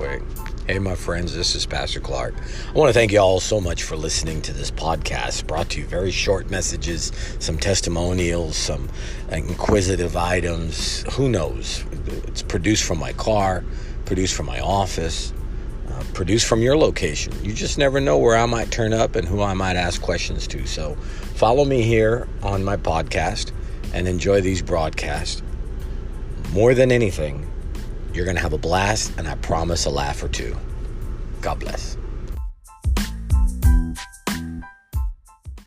Hey, my friends, this is Pastor Clark. I want to thank you all so much for listening to this podcast. Brought to you very short messages, some testimonials, some inquisitive items. Who knows? It's produced from my car, produced from my office, uh, produced from your location. You just never know where I might turn up and who I might ask questions to. So follow me here on my podcast and enjoy these broadcasts. More than anything, you're going to have a blast, and I promise a laugh or two. God bless.